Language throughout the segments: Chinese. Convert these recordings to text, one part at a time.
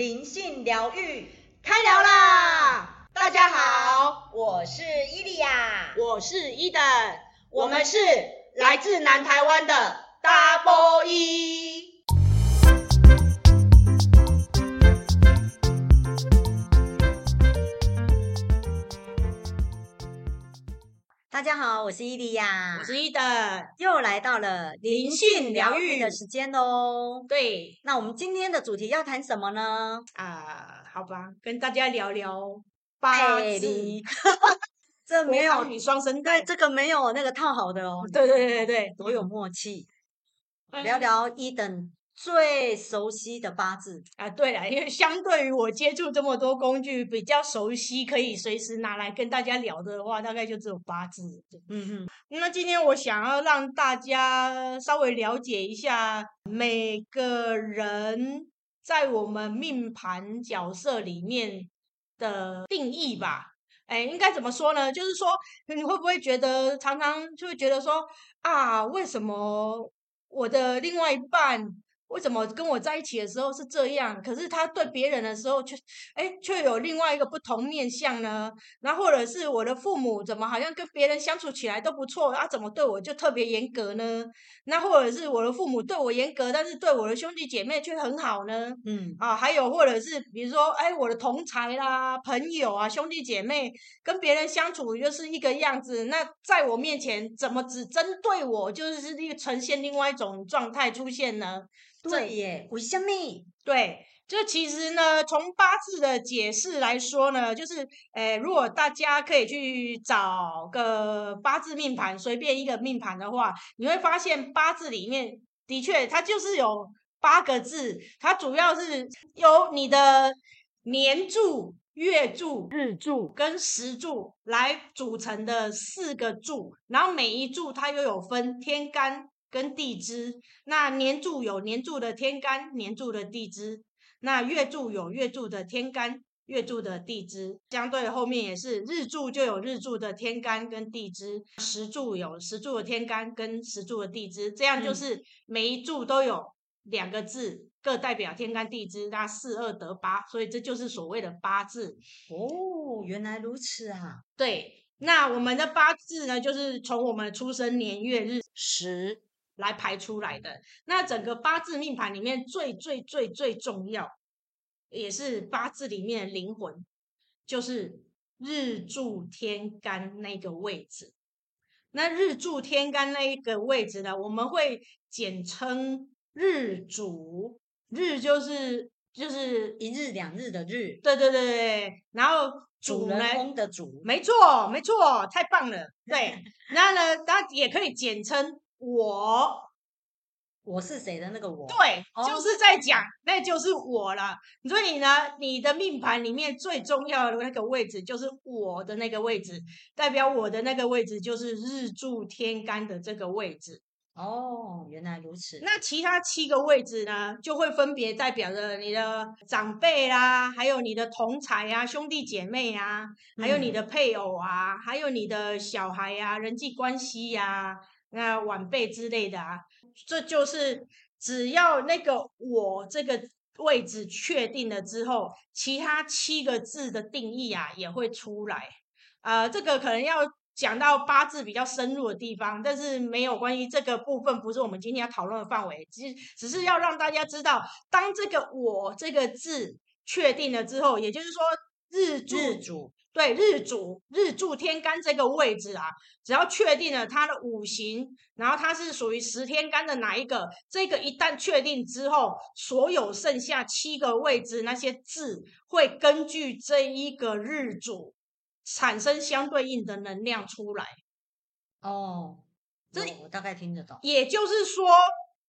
灵性疗愈开聊啦！大家好，我是伊利亚，我是伊登，我们是来自南台湾的 Double E。大家好，我是伊利亚，我是伊登，又来到了灵性疗愈的时间喽。对，那我们今天的主题要谈什么呢？啊，好吧，跟大家聊聊八字。这没有女双声带，这个没有那个套好的哦。对对对对，多有默契。聊聊伊登。最熟悉的八字啊，对了，因为相对于我接触这么多工具，比较熟悉可以随时拿来跟大家聊的话，大概就只有八字。嗯哼，那今天我想要让大家稍微了解一下每个人在我们命盘角色里面的定义吧。哎，应该怎么说呢？就是说，你会不会觉得常常就会觉得说啊，为什么我的另外一半？为什么跟我在一起的时候是这样？可是他对别人的时候却，哎，却有另外一个不同面相呢？那或者是我的父母怎么好像跟别人相处起来都不错啊？怎么对我就特别严格呢？那或者是我的父母对我严格，但是对我的兄弟姐妹却很好呢？嗯，啊，还有或者是比如说，哎，我的同才啦、朋友啊、兄弟姐妹跟别人相处就是一个样子，那在我面前怎么只针对我，就是一个呈现另外一种状态出现呢？对耶，为什么？对，就其实呢，从八字的解释来说呢，就是，诶，如果大家可以去找个八字命盘，随便一个命盘的话，你会发现八字里面的确它就是有八个字，它主要是由你的年柱、月柱、日柱跟时柱来组成的四个柱，然后每一柱它又有分天干。跟地支，那年柱有年柱的天干，年柱的地支；那月柱有月柱的天干，月柱的地支。相对后面也是日柱就有日柱的天干跟地支，时柱有时柱的天干跟时柱的地支。这样就是每一柱都有两个字，各代表天干地支，那四二得八，所以这就是所谓的八字。哦，原来如此啊！对，那我们的八字呢，就是从我们出生年月日时。来排出来的。那整个八字命盘里面最最最最重要，也是八字里面的灵魂，就是日柱天干那个位置。那日柱天干那一个位置呢，我们会简称日主。日就是就是一日两日的日，对对对对。然后主人翁的主，没错没错，太棒了。对，那呢，它也可以简称。我，我是谁的那个我？对，哦、就是在讲，那就是我了。所以呢，你的命盘里面最重要的那个位置就是我的那个位置，代表我的那个位置就是日柱天干的这个位置。哦，原来如此。那其他七个位置呢，就会分别代表着你的长辈啦，还有你的同才啊、兄弟姐妹啊，还有你的配偶啊，嗯、还有你的小孩呀、啊、人际关系呀、啊。那晚辈之类的啊，这就是只要那个我这个位置确定了之后，其他七个字的定义啊也会出来。呃，这个可能要讲到八字比较深入的地方，但是没有关系，这个部分不是我们今天要讨论的范围，只只是要让大家知道，当这个我这个字确定了之后，也就是说日柱。日主对，日主日柱天干这个位置啊，只要确定了它的五行，然后它是属于十天干的哪一个，这个一旦确定之后，所有剩下七个位置那些字会根据这一个日主产生相对应的能量出来。哦，这我大概听得懂。也就是说，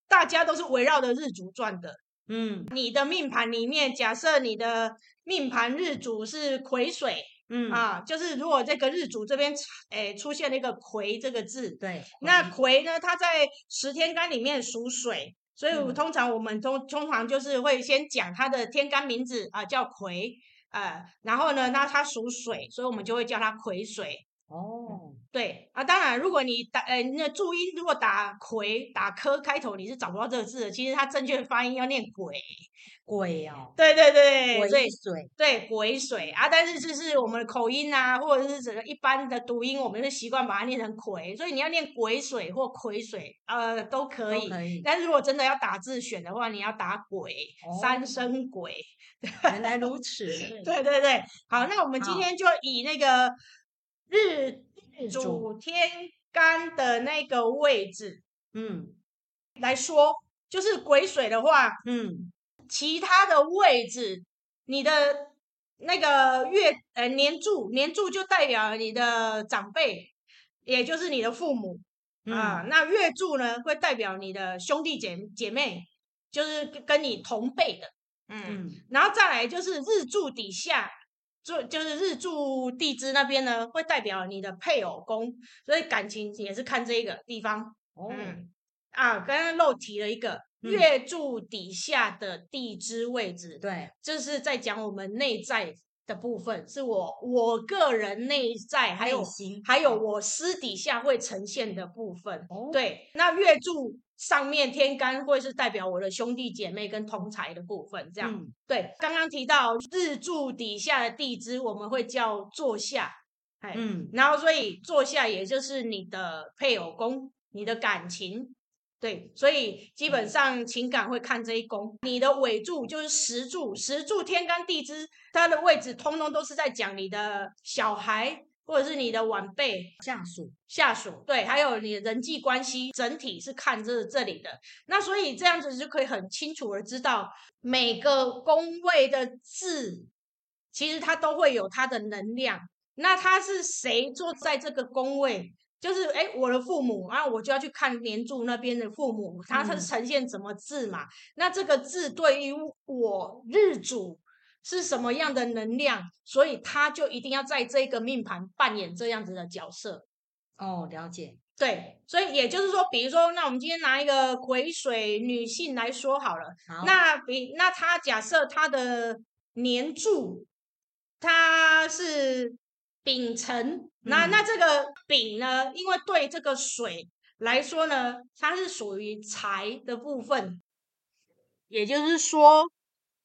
大家都是围绕着日主转的。嗯，你的命盘里面，假设你的命盘日主是癸水。嗯啊，就是如果这个日主这边，诶出现了一个癸这个字，对，那癸呢，它在十天干里面属水，所以通常我们通通常就是会先讲它的天干名字啊，叫癸，呃，然后呢，那它属水，所以我们就会叫它癸水。哦，对啊，当然，如果你打呃那注音如果打魁打科开头，你是找不到这个字的。其实它正确的发音要念鬼 鬼哦。对对对，鬼水对鬼水啊，但是就是我们的口音啊，或者是整个一般的读音，我们是习惯把它念成魁，所以你要念鬼水或魁水，呃都可以。可以。但是如果真的要打字选的话，你要打鬼、哦、三声鬼。原来如此。对对对，好，那我们今天就以那个日。主天干的那个位置，嗯，来说，就是癸水的话，嗯，其他的位置，你的那个月呃年柱，年柱就代表你的长辈，也就是你的父母、啊。那月柱呢，会代表你的兄弟姐姐妹，就是跟你同辈的，嗯然后再来就是日柱底下。就就是日柱地支那边呢，会代表你的配偶宫，所以感情也是看这一个地方。哦、嗯，啊，刚刚漏提了一个、嗯、月柱底下的地支位置，对，这是在讲我们内在的部分，是我我个人内在，还有还有我私底下会呈现的部分。哦、对，那月柱。上面天干会是代表我的兄弟姐妹跟同财的部分，这样、嗯、对。刚刚提到日柱底下的地支，我们会叫坐下，嗯，然后所以坐下也就是你的配偶宫，你的感情，对，所以基本上情感会看这一宫。你的尾柱就是时柱，时柱天干地支，它的位置通通都是在讲你的小孩。或者是你的晚辈、下属、下属，对，还有你的人际关系，整体是看这这里的。那所以这样子就可以很清楚的知道每个宫位的字，其实它都会有它的能量。那它是谁坐在这个宫位？就是哎，我的父母，然后我就要去看年柱那边的父母，它它是呈现什么字嘛？嗯、那这个字对于我日主。是什么样的能量，所以他就一定要在这个命盘扮演这样子的角色。哦，了解。对，所以也就是说，比如说，那我们今天拿一个癸水女性来说好了。好。那比那她假设她的年柱，她是丙辰，嗯、那那这个丙呢，因为对这个水来说呢，它是属于财的部分，也就是说。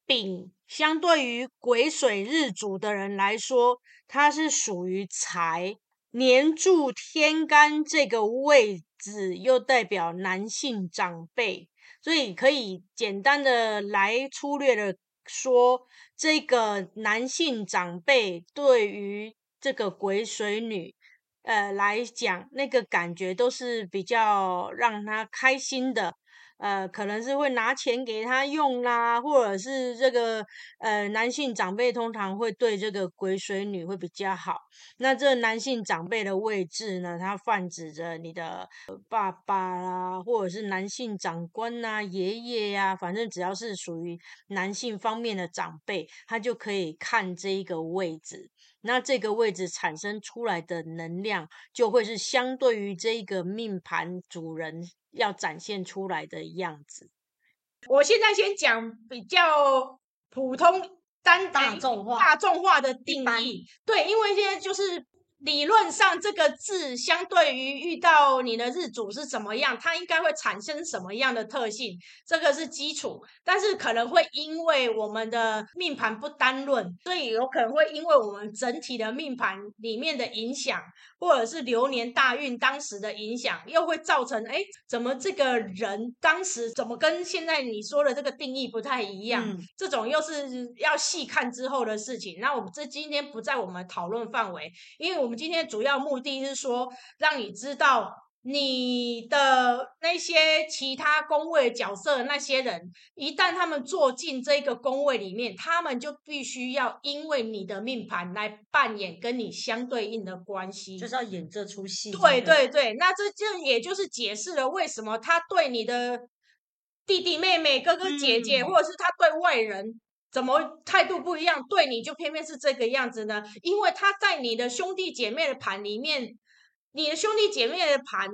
丙相对于癸水日主的人来说，它是属于财，年柱天干这个位置又代表男性长辈，所以可以简单的来粗略的说，这个男性长辈对于这个癸水女，呃来讲，那个感觉都是比较让他开心的。呃，可能是会拿钱给他用啦，或者是这个呃男性长辈通常会对这个癸水女会比较好。那这男性长辈的位置呢，它泛指着你的爸爸啦，或者是男性长官呐、啊、爷爷呀、反正只要是属于男性方面的长辈，他就可以看这一个位置。那这个位置产生出来的能量，就会是相对于这一个命盘主人。要展现出来的样子。我现在先讲比较普通、单大众化、大众化的定义。对，因为现在就是。理论上，这个字相对于遇到你的日主是怎么样，它应该会产生什么样的特性，这个是基础。但是可能会因为我们的命盘不单论，所以有可能会因为我们整体的命盘里面的影响，或者是流年大运当时的影响，又会造成哎，怎么这个人当时怎么跟现在你说的这个定义不太一样？嗯、这种又是要细看之后的事情。那我们这今天不在我们讨论范围，因为。我们今天主要目的是说，让你知道你的那些其他工位角色，那些人一旦他们坐进这个工位里面，他们就必须要因为你的命盘来扮演跟你相对应的关系，就是要演这出戏。对对对，那这就也就是解释了为什么他对你的弟弟妹妹、哥哥姐姐，嗯、或者是他对外人。怎么态度不一样？对你就偏偏是这个样子呢？因为他在你的兄弟姐妹的盘里面，你的兄弟姐妹的盘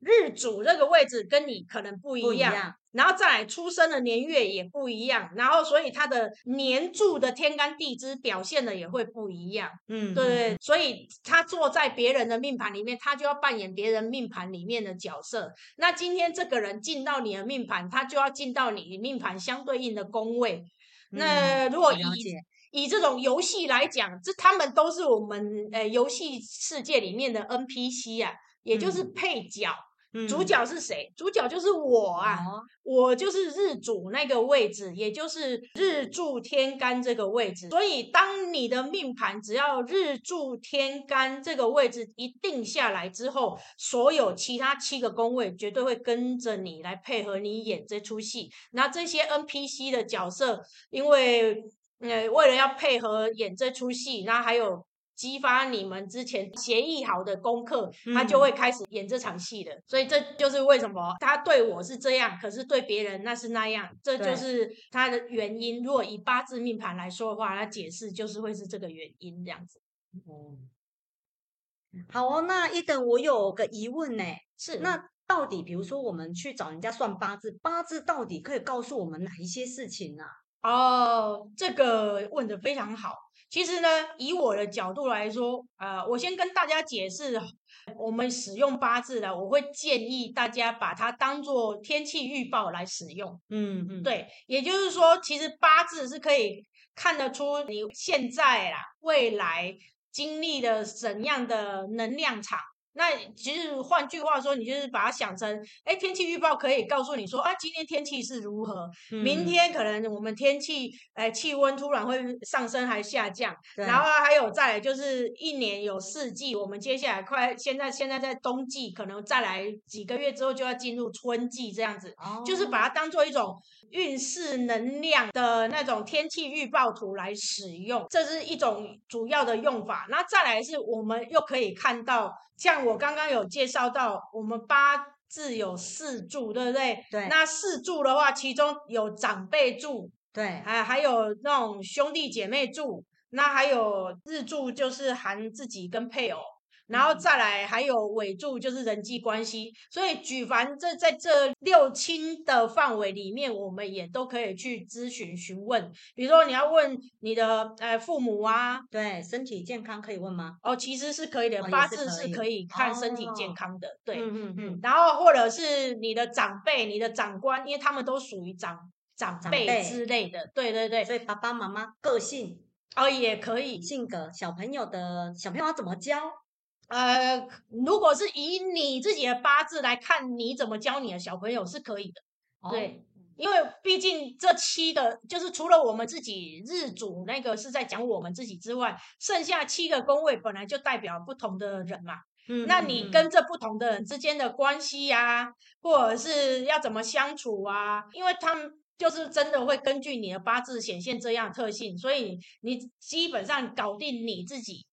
日主这个位置跟你可能不一样，然后再来出生的年月也不一样，然后所以他的年柱的天干地支表现的也会不一样，嗯，对对，所以他坐在别人的命盘里面，他就要扮演别人命盘里面的角色。那今天这个人进到你的命盘，他就要进到你命盘相对应的宫位。嗯、那如果以以这种游戏来讲，这他们都是我们呃游戏世界里面的 NPC 啊，也就是配角。嗯主角是谁？主角就是我啊！哦、我就是日主那个位置，也就是日柱天干这个位置。所以，当你的命盘只要日柱天干这个位置一定下来之后，所有其他七个宫位绝对会跟着你来配合你演这出戏。那这些 NPC 的角色，因为呃为了要配合演这出戏，那还有。激发你们之前协议好的功课，他就会开始演这场戏的。嗯、所以这就是为什么他对我是这样，可是对别人那是那样，这就是他的原因。如果以八字命盘来说的话，他解释就是会是这个原因这样子。哦，好哦，那一等我有个疑问呢，是那到底比如说我们去找人家算八字，八字到底可以告诉我们哪一些事情呢、啊？哦，这个问的非常好。其实呢，以我的角度来说，呃，我先跟大家解释，我们使用八字呢，我会建议大家把它当做天气预报来使用。嗯嗯，对，也就是说，其实八字是可以看得出你现在啦、未来经历了怎样的能量场。那其实换句话说，你就是把它想成，哎，天气预报可以告诉你说，啊，今天天气是如何，嗯、明天可能我们天气，哎，气温突然会上升还下降，然后还有再来就是一年有四季，我们接下来快现在现在在冬季，可能再来几个月之后就要进入春季这样子，哦、就是把它当做一种运势能量的那种天气预报图来使用，这是一种主要的用法。那再来是我们又可以看到。像我刚刚有介绍到，我们八字有四柱，对不对？对。那四柱的话，其中有长辈柱，对，还还有那种兄弟姐妹柱，那还有日柱，就是含自己跟配偶。然后再来还有尾柱，就是人际关系，所以举凡这在这六亲的范围里面，我们也都可以去咨询询问。比如说你要问你的呃父母啊，对，身体健康可以问吗？哦，其实是可以的，哦、八字是可以看身体健康的，哦、对，嗯嗯嗯。然后或者是你的长辈、你的长官，因为他们都属于长长辈之类的，对对对。所以爸爸妈妈个性哦也可以，性格小朋友的小朋友要怎么教？呃，如果是以你自己的八字来看，你怎么教你的小朋友是可以的，哦、对，因为毕竟这七个就是除了我们自己日主那个是在讲我们自己之外，剩下七个宫位本来就代表不同的人嘛，嗯，那你跟这不同的人之间的关系呀、啊，或者是要怎么相处啊？因为他们就是真的会根据你的八字显现这样的特性，所以你基本上搞定你自己，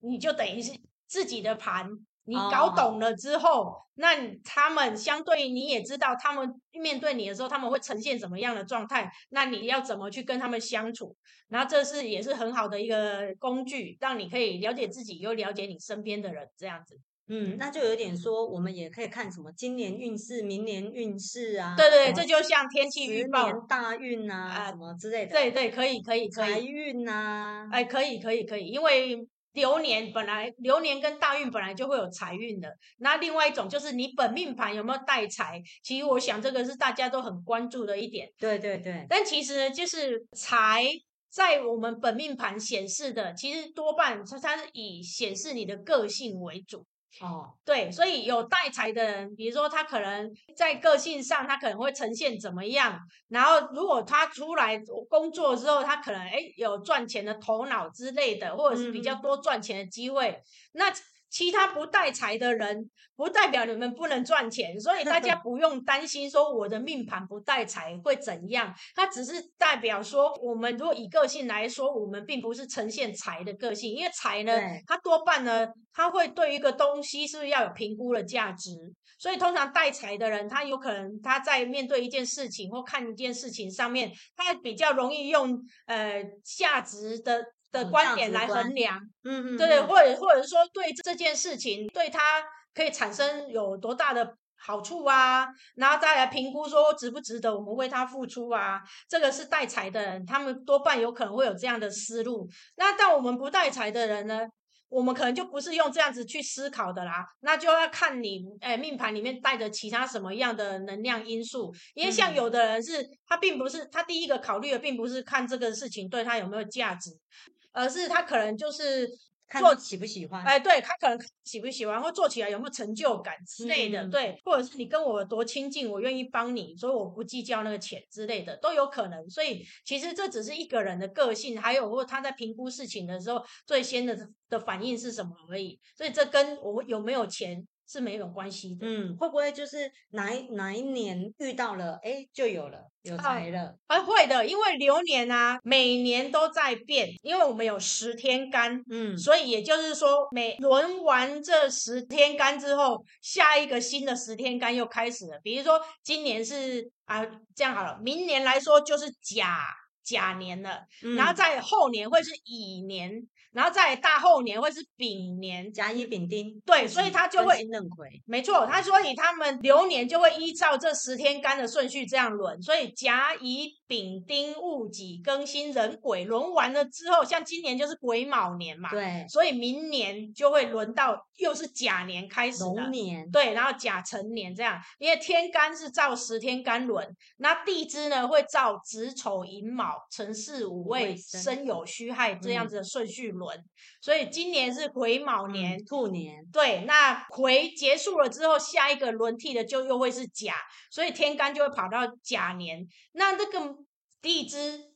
你就等于是。自己的盘，你搞懂了之后，oh. 那他们相对你也知道，他们面对你的时候，他们会呈现什么样的状态？那你要怎么去跟他们相处？然后这是也是很好的一个工具，让你可以了解自己，又了解你身边的人，这样子。嗯，那就有点说，我们也可以看什么今年运势、明年运势啊。对对，这就像天气预报，大运啊，呃、什么之类的。对对，可以可以可以。财运啊，哎，可以可以可以，因为。流年本来流年跟大运本来就会有财运的，那另外一种就是你本命盘有没有带财？其实我想这个是大家都很关注的一点。对对对。但其实就是财在我们本命盘显示的，其实多半它它是以显示你的个性为主。哦，对，所以有带财的人，比如说他可能在个性上，他可能会呈现怎么样？然后如果他出来工作之后，他可能哎有赚钱的头脑之类的，或者是比较多赚钱的机会，嗯、那。其他不带财的人，不代表你们不能赚钱，所以大家 不用担心说我的命盘不带财会怎样。它只是代表说，我们如果以个性来说，我们并不是呈现财的个性，因为财呢，它多半呢，它会对一个东西是不是要有评估的价值。所以通常带财的人，他有可能他在面对一件事情或看一件事情上面，他比较容易用呃价值的。的观点来衡量，嗯嗯，对对，或者或者说对这件事情对他可以产生有多大的好处啊，然后再来评估说值不值得我们为他付出啊。这个是带财的人，他们多半有可能会有这样的思路。那但我们不带财的人呢？我们可能就不是用这样子去思考的啦，那就要看你诶命盘里面带着其他什么样的能量因素。因为像有的人是，他并不是他第一个考虑的，并不是看这个事情对他有没有价值，而是他可能就是。做喜不喜欢？哎，对，他可能喜不喜欢，或做起来有没有成就感之类的，嗯、对，或者是你跟我多亲近，我愿意帮你，所以我不计较那个钱之类的，都有可能。所以其实这只是一个人的个性，还有或他在评估事情的时候最先的的反应是什么而已。所以这跟我有没有钱。是没有关系的，嗯，会不会就是哪一哪一年遇到了，哎，就有了，有财了？啊，啊，会的，因为流年啊，每年都在变，因为我们有十天干，嗯，所以也就是说，每轮完这十天干之后，下一个新的十天干又开始了。比如说今年是啊，这样好了，明年来说就是甲甲年了，嗯，然后在后年会是乙年。然后在大后年会是丙年，甲乙丙丁，对，所以他就会壬癸，没错，他所以他们流年就会依照这十天干的顺序这样轮，所以甲乙丙丁戊己庚辛壬癸轮完了之后，像今年就是癸卯年嘛，对，所以明年就会轮到又是甲年开始龙年，对，然后甲辰年这样，因为天干是照十天干轮，那地支呢会照子丑寅卯辰巳午未申酉戌亥这样子的顺序轮。所以今年是癸卯年，嗯、兔年。对，那癸结束了之后，下一个轮替的就又会是甲，所以天干就会跑到甲年。那这个地支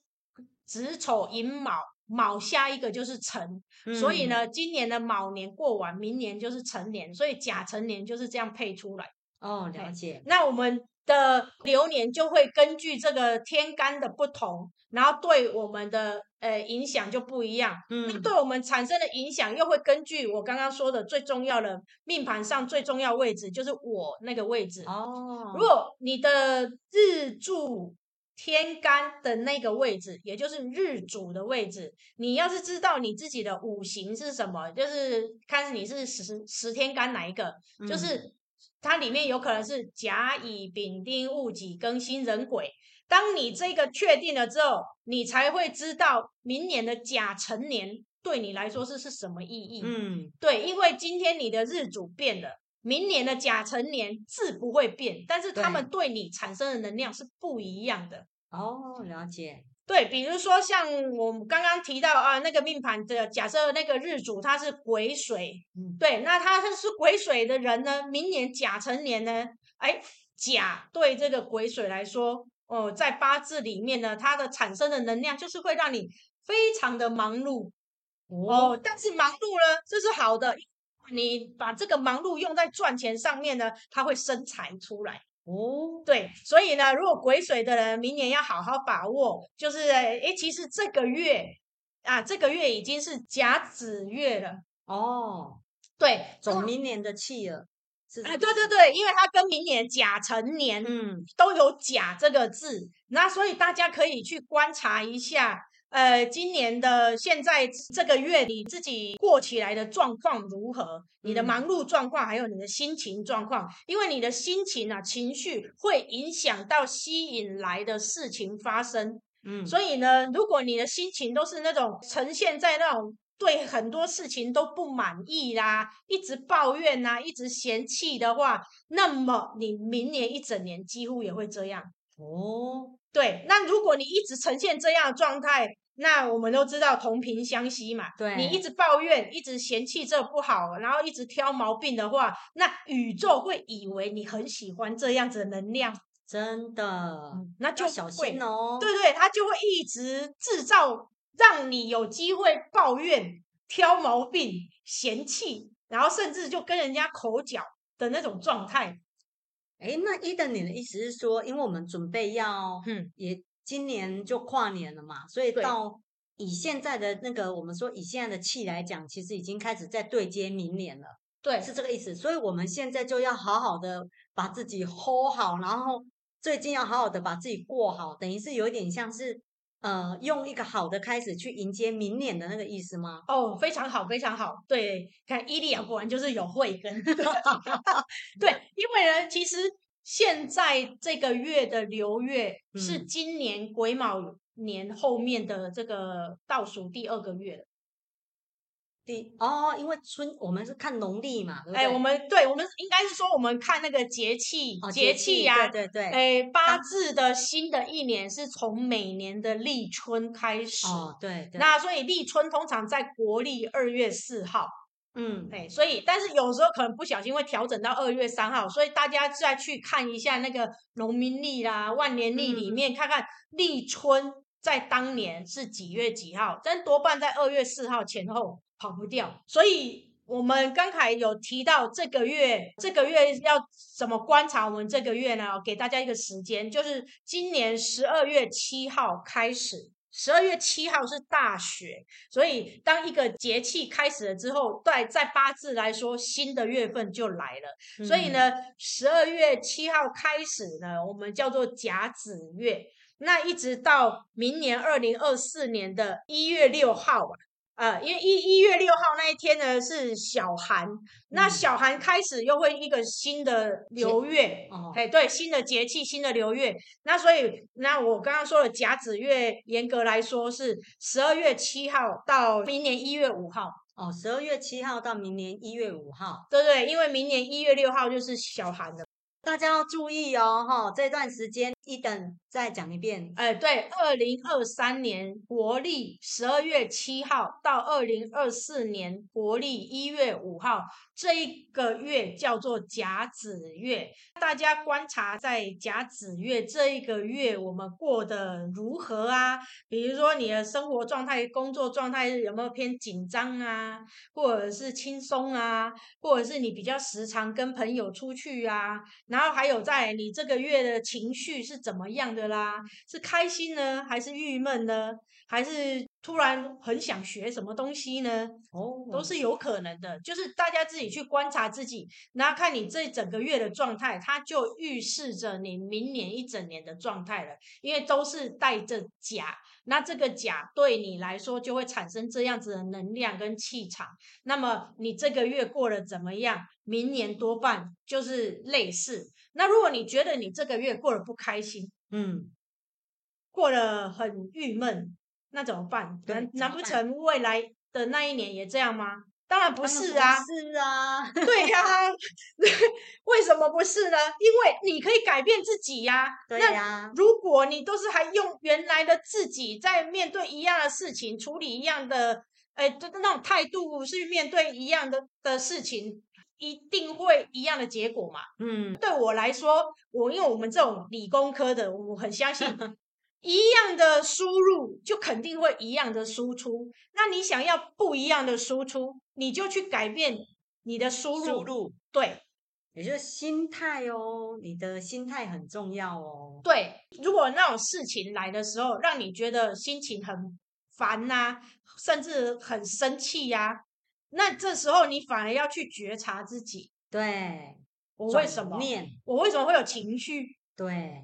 子丑寅卯，卯下一个就是辰，嗯、所以呢，今年的卯年过完，明年就是辰年，所以甲辰年就是这样配出来。哦，了解。那我们的流年就会根据这个天干的不同，然后对我们的。呃，影响就不一样。嗯，那对我们产生的影响又会根据我刚刚说的最重要的命盘上最重要位置，就是我那个位置。哦，如果你的日柱天干的那个位置，也就是日主的位置，你要是知道你自己的五行是什么，就是看你是十十天干哪一个，嗯、就是它里面有可能是甲乙丙丁戊己庚辛壬癸。当你这个确定了之后，你才会知道明年的甲辰年对你来说是是什么意义。嗯，对，因为今天你的日主变了，明年的甲辰年字不会变，但是他们对你产生的能量是不一样的。哦，了解。对，比如说像我们刚刚提到啊，那个命盘的假设，那个日主他是癸水，嗯，对，那他是癸水的人呢，明年甲辰年呢，哎，甲对这个癸水来说。哦，在八字里面呢，它的产生的能量就是会让你非常的忙碌哦。但是忙碌呢，这是好的，你把这个忙碌用在赚钱上面呢，它会生财出来哦。对，所以呢，如果癸水的人明年要好好把握，就是诶，其实这个月啊，这个月已经是甲子月了哦。对，走明年的气了。哎，对对对，因为它跟明年甲辰年，嗯，都有甲这个字，那所以大家可以去观察一下，呃，今年的现在这个月你自己过起来的状况如何？你的忙碌状况，还有你的心情状况，因为你的心情啊，情绪会影响到吸引来的事情发生，嗯，所以呢，如果你的心情都是那种呈现在那种。对很多事情都不满意啦，一直抱怨呐，一直嫌弃的话，那么你明年一整年几乎也会这样哦。对，那如果你一直呈现这样的状态，那我们都知道同频相吸嘛。对，你一直抱怨，一直嫌弃这不好，然后一直挑毛病的话，那宇宙会以为你很喜欢这样子的能量，真的，嗯、那就小心哦。对对，他就会一直制造。让你有机会抱怨、挑毛病、嫌弃，然后甚至就跟人家口角的那种状态。哎，那伊登，你的意思是说，因为我们准备要，嗯，也今年就跨年了嘛，所以到以现在的那个，我们说以现在的气来讲，其实已经开始在对接明年了。对，是这个意思。所以我们现在就要好好的把自己 hold 好，然后最近要好好的把自己过好，等于是有一点像是。呃，用一个好的开始去迎接明年的那个意思吗？哦，非常好，非常好。对，看伊利亚果然就是有慧根。对，因为呢，其实现在这个月的流月是今年癸卯年后面的这个倒数第二个月了。第哦，因为春我们是看农历嘛，对不对？哎，我们对，我们应该是说我们看那个节气，哦、节气呀、啊，对对对。哎，八字的新的一年是从每年的立春开始，哦，对对。那所以立春通常在国历二月四号，嗯，哎，所以但是有时候可能不小心会调整到二月三号，所以大家再去看一下那个农民历啦、万年历里面，嗯、看看立春在当年是几月几号，但多半在二月四号前后。跑不掉，所以我们刚才有提到这个月，这个月要怎么观察？我们这个月呢，给大家一个时间，就是今年十二月七号开始，十二月七号是大雪，所以当一个节气开始了之后，对，在八字来说，新的月份就来了。嗯、所以呢，十二月七号开始呢，我们叫做甲子月，那一直到明年二零二四年的一月六号吧。呃，因为一一月六号那一天呢是小寒，嗯、那小寒开始又会一个新的流月，哎，对，新的节气，新的流月。那所以，那我刚刚说的甲子月，严格来说是十二月七号到明年一月五号。哦，十二月七号到明年一月五号，对对，因为明年一月六号就是小寒了。大家要注意哦，哈，这段时间一等再讲一遍，哎，对，二零二三年国历十二月七号到二零二四年国历一月五号。这一个月叫做甲子月，大家观察在甲子月这一个月，我们过得如何啊？比如说你的生活状态、工作状态有没有偏紧张啊，或者是轻松啊，或者是你比较时常跟朋友出去啊？然后还有在你这个月的情绪是怎么样的啦？是开心呢，还是郁闷呢？还是突然很想学什么东西呢？哦，都是有可能的。就是大家自己去观察自己，然后看你这整个月的状态，它就预示着你明年一整年的状态了。因为都是带着甲，那这个甲对你来说就会产生这样子的能量跟气场。那么你这个月过得怎么样？明年多半就是类似。那如果你觉得你这个月过得不开心，嗯，过得很郁闷。那怎么办？难难不成未来的那一年也这样吗？当然不是啊！是啊，对呀、啊，为什么不是呢？因为你可以改变自己呀、啊。对呀、啊。那如果你都是还用原来的自己在面对一样的事情，处理一样的，哎，的那种态度去面对一样的的事情，一定会一样的结果嘛？嗯，对我来说，我因为我们这种理工科的，我很相信。一样的输入就肯定会一样的输出。那你想要不一样的输出，你就去改变你的输入。输入对，也就是心态哦，你的心态很重要哦。对，如果那种事情来的时候，让你觉得心情很烦呐，甚至很生气呀，那这时候你反而要去觉察自己。对，我为什么？我为什么会有情绪？对。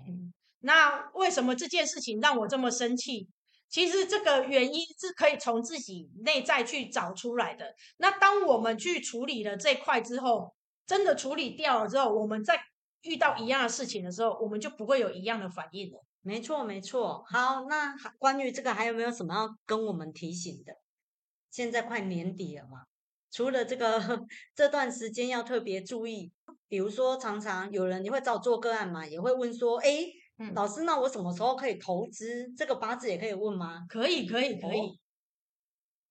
那为什么这件事情让我这么生气？其实这个原因是可以从自己内在去找出来的。那当我们去处理了这块之后，真的处理掉了之后，我们再遇到一样的事情的时候，我们就不会有一样的反应了。没错，没错。好，那关于这个还有没有什么要跟我们提醒的？现在快年底了嘛，除了这个这段时间要特别注意，比如说常常有人你会找我做个案嘛，也会问说，哎。嗯，老师，那我什么时候可以投资？这个八字也可以问吗？可以，可以，可以。哦、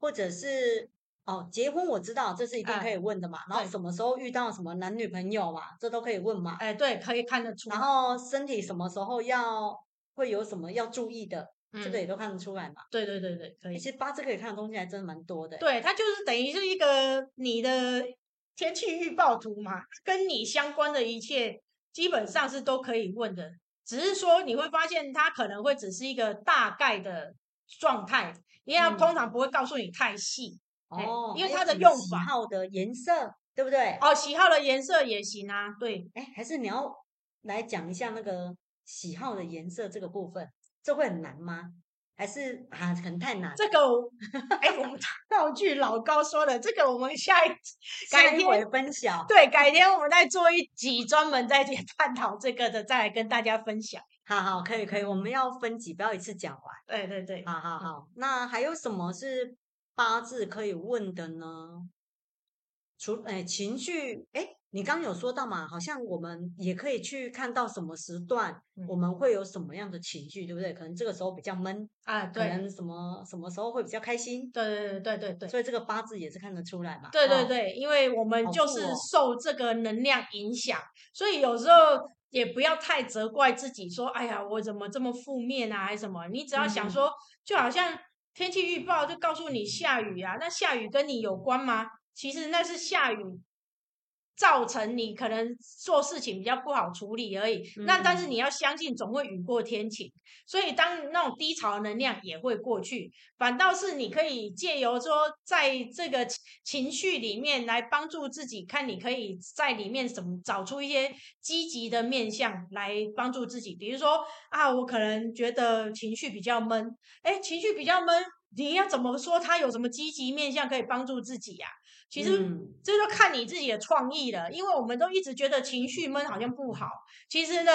或者是哦，结婚我知道这是一定可以问的嘛。哎、然后什么时候遇到什么男女朋友嘛，这都可以问嘛。哎，对，可以看得出。然后身体什么时候要会有什么要注意的，嗯、这个也都看得出来嘛。对对对对，可以。其实八字可以看的东西还真的蛮多的。对，它就是等于是一个你的天气预报图嘛，跟你相关的一切基本上是都可以问的。只是说你会发现，它可能会只是一个大概的状态，因为它通常不会告诉你太细哦，因为它的用法，喜好的颜色对不对？哦，喜好的颜色也行啊，对，哎，还是你要来讲一下那个喜好的颜色这个部分，这会很难吗？还是啊，可能太难。这个，哎，我们 道具老高说的，这个我们下一改天分享。对，改天我们再做一集专门再去探讨这个的，再来跟大家分享。好好，可以可以，我们要分集，不要一次讲完。对对对，好好好。那还有什么是八字可以问的呢？除哎情绪哎。你刚刚有说到嘛，好像我们也可以去看到什么时段，我们会有什么样的情绪，对不对？可能这个时候比较闷啊，对，可能什么什么时候会比较开心，对对对对对对。所以这个八字也是看得出来嘛。对对对，因为我们就是受这个能量影响，所以有时候也不要太责怪自己，说哎呀，我怎么这么负面啊，还是什么？你只要想说，就好像天气预报就告诉你下雨啊，那下雨跟你有关吗？其实那是下雨。造成你可能做事情比较不好处理而已。嗯、那但是你要相信，总会雨过天晴。所以当那种低潮的能量也会过去，反倒是你可以借由说，在这个情绪里面来帮助自己，看你可以在里面怎么找出一些积极的面向来帮助自己。比如说啊，我可能觉得情绪比较闷，哎，情绪比较闷，你要怎么说？他有什么积极面向可以帮助自己呀、啊？其实这就看你自己的创意了，因为我们都一直觉得情绪闷好像不好。其实呢，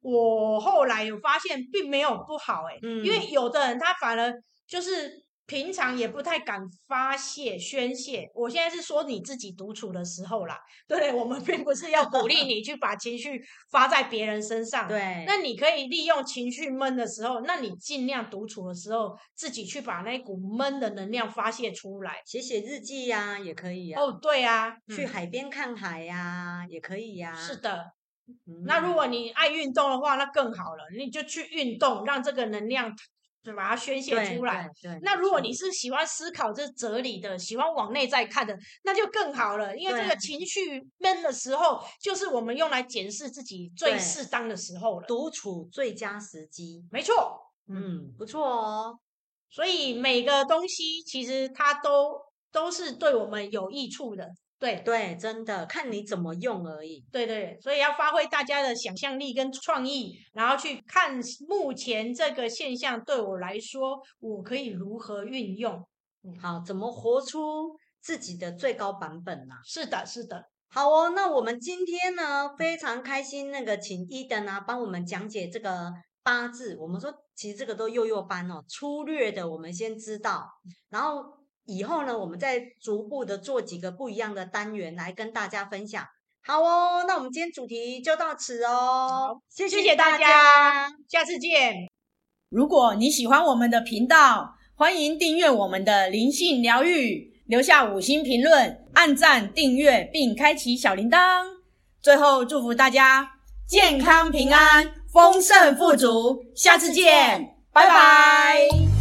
我后来有发现并没有不好诶，因为有的人他反而就是。平常也不太敢发泄宣泄，我现在是说你自己独处的时候啦。对，我们并不是要鼓励你去把情绪发在别人身上。对，那你可以利用情绪闷的时候，那你尽量独处的时候，自己去把那股闷的能量发泄出来，写写日记呀、啊，也可以呀、啊。哦，对啊，去海边看海呀、啊，嗯、也可以呀、啊。是的，嗯、那如果你爱运动的话，那更好了，你就去运动，让这个能量。就把它宣泄出来。那如果你是喜欢思考这哲理的，喜欢往内在看的，那就更好了。因为这个情绪闷的时候，就是我们用来检视自己最适当的时候了。独处最佳时机，没错。嗯，不错哦。所以每个东西其实它都都是对我们有益处的。对对，真的看你怎么用而已。对对，所以要发挥大家的想象力跟创意，然后去看目前这个现象对我来说，我可以如何运用？嗯，好，怎么活出自己的最高版本呢？是的，是的。好哦，那我们今天呢，非常开心，那个请 Eden 啊帮我们讲解这个八字。我们说其实这个都幼幼班哦，粗略的我们先知道，然后。以后呢，我们再逐步的做几个不一样的单元来跟大家分享。好哦，那我们今天主题就到此哦。谢谢大家，下次见。如果你喜欢我们的频道，欢迎订阅我们的灵性疗愈，留下五星评论，按赞订阅并开启小铃铛。最后祝福大家健康平安、丰盛富足。下次见，拜拜。